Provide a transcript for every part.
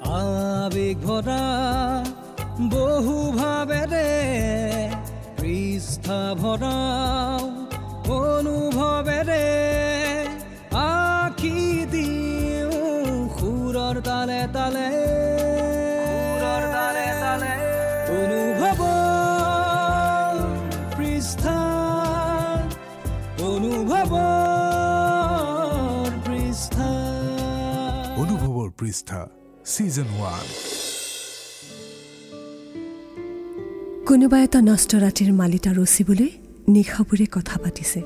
আবেগ ভৰা বহু ভাবেৰে পৃষ্ঠা ভৰাও অনুভৱেৰে আখি দিওঁ সুৰৰ তালে তালে। সুৰৰ তালে তালে। অনুভৱ পৃষ্ঠা অনুভৱ পৃষ্ঠা। অনুভৱৰ পৃষ্ঠা। ছিজন ওৱান কোনোবা এটা নষ্ট ৰাতিৰ মালিতা ৰচিবলৈ নিশাবোৰে কথা পাতিছে।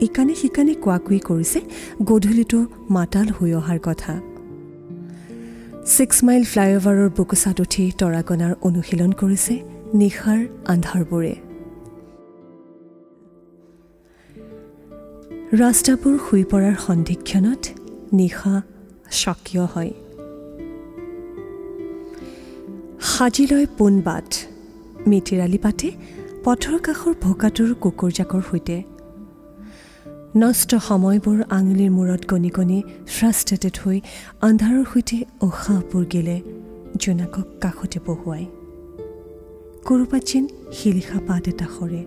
ইকানে সিকানে কোৱা কুই কৰিছে গধূলিটো মাতাল হৈ অহাৰ কথা। ছিক্স মাইল ফ্লাইঅভাৰৰ বুকুচাত উঠি তৰাগনাৰ অনুশীলন কৰিছে নিশাৰ আন্ধাৰবোৰে। ৰাস্তাবোৰ শুই পৰাৰ সন্ধিক্ষণত নিশা স্বকীয় হয়। সাজি লয় পোন বাট। মিতিৰালি পাতে পথৰ কাষৰ ভোকাটোৰ কুকুৰ জাকৰ সৈতে। নষ্ট সময়বোৰ আঙুলিৰ মূৰত গণি গণি ফ্ৰাষ্ট্ৰেটেড হৈ আন্ধাৰৰ সৈতে উশাহবোৰ গেলে জোনাকক কাষতে বহুৱাই। ক'ৰবাত যেন শিলিখা পাত এটা সৰে।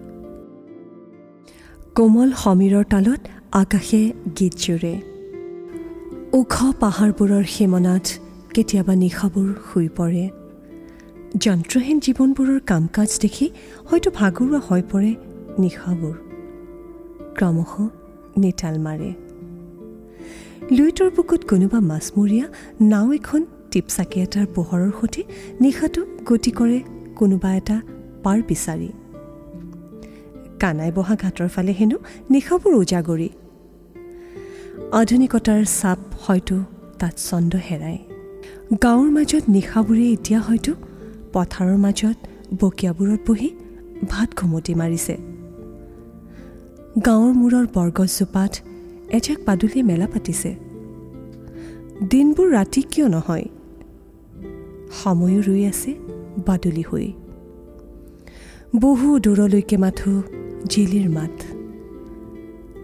কোমল সমীৰৰ তালত আকাশে গীত জোৰে। ওখ পাহাৰবোৰৰ সীমনাত কেতিয়াবা নিশাবোৰ শুই পৰে। যন্ত্ৰহীন জীৱনবোৰৰ কাম কাজ দেখি হয়তো ভাগৰুৱা হৈ পৰে নিশাবোৰ। ক্ৰমশ নিতাল মাৰে। লুইটৰ বুকুত কোনোবা মাছমৰীয়া নাও এখন টিপচাকি এটাৰ পোহৰৰ সৈতে নিশাটো গতি কৰে কোনোবা এটা পাৰ বিচাৰি। কানাই বহা ঘাটৰ ফালে হেনো নিশাবোৰ উজাগৰি। আধুনিকতাৰ চাপ হয়তো তাত চন্দ হেৰাই। গাঁৱৰ মাজত নিশাবোৰে এতিয়া হয়তো পথাৰৰ মাজত বকিয়াবোৰত বহি ভাত ঘুমতি মাৰিছে। গাঁৱৰ মূৰৰ বৰগছজোপাত এজাক পাদুলিয়ে মেলা পাতিছে। দিনবোৰ ৰাতি কিয় নহয়? সময়ো ৰৈ আছে বাদুলি হৈ। বহু দূৰলৈকে মাথো জিলিৰ মাত।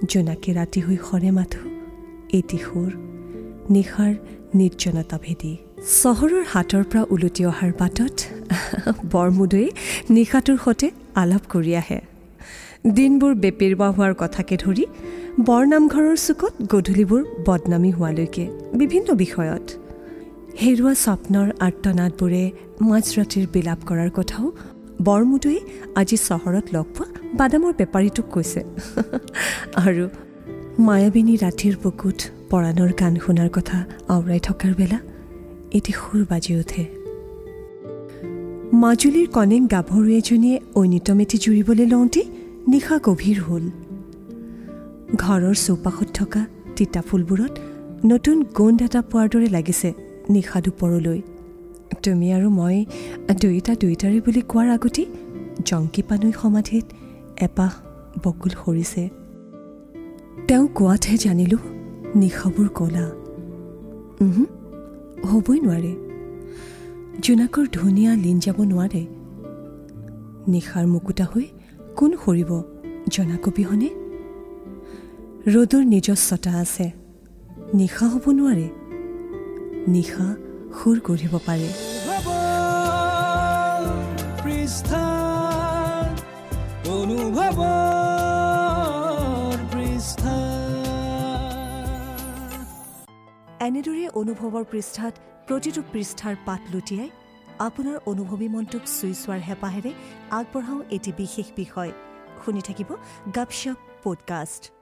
জোনাকে ৰাতি হৈ সৰে মাথো এটি সুৰ নিশাৰ নিৰ্জনতা ভেদি। চহৰৰ হাতৰ পৰা ওলটি অহাৰ বাটত বৰমুদৈয়ে নিশাটোৰ সৈতে আলাপ কৰি আহে। দিনবোৰ বেপেৰুৱা হোৱাৰ কথাকে ধৰি বৰনামঘৰৰ চুকত গধূলিবোৰ বদনামী হোৱালৈকে বিভিন্ন বিষয়ত। হেৰুৱা স্বপ্নৰ আৰ্তনাদবোৰে মাজৰাতিৰ বিলাপ কৰাৰ কথাও বৰমুদৈয়ে আজি চহৰত লগ পোৱা বাদামৰ বেপাৰীটোক কৈছে। আৰু মায়াবিনী ৰাতিৰ বুকুত পৰাণৰ গান শুনাৰ কথা আওৰাই থকাৰ বেলা এটি সুৰ বাজি উঠে। মাজুলীৰ কনেক গাভৰু এজনীয়ে ঐনিতমেতি জুৰিবলৈ লওঁতেই নিশা গভীৰ হ'ল। ঘৰৰ চৌপাশত থকা তিতা ফুলবোৰত নতুন গোন্ধ এটা পোৱাৰ দৰে লাগিছে নিশা দুপৰলৈ। তুমি আৰু মই দুয়োটা দুয়োটাৰে বুলি কোৱাৰ আগতেই জংকী পানৈ সমাধিত এপাহ বকুল সৰিছে। তেওঁ কোৱাতহে জানিলোঁ নিশাবোৰ কলা। হ'বই নোৱাৰে। জোনাকৰ ধুনীয়া লীন যাব নোৱাৰে। নিশাৰ মুকুতা হৈ কোন সৰিব জনাক অবিহনে ৰ'দৰ নিজস্বতা আছে। নিশা হ'ব নোৱাৰে। নিশা সুৰ গঢ়িব পাৰে। এনেদৰে অনুভৱৰ পৃষ্ঠাত প্ৰতিটো পৃষ্ঠাৰ পাত লুটিয়াই আপোনাৰ অনুভৱী মনটোক চুই চোৱাৰ হেঁপাহেৰে আগবঢ়াওঁ এটি বিশেষ বিষয়। শুনি থাকিব গাপশ্বপ পডকাষ্ট।